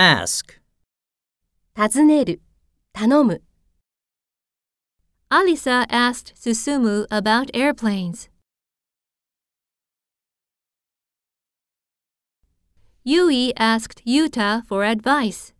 ask, 尋ねる、頼む。Alisa asked Susumu about airplanes. Yui asked Yuta for advice.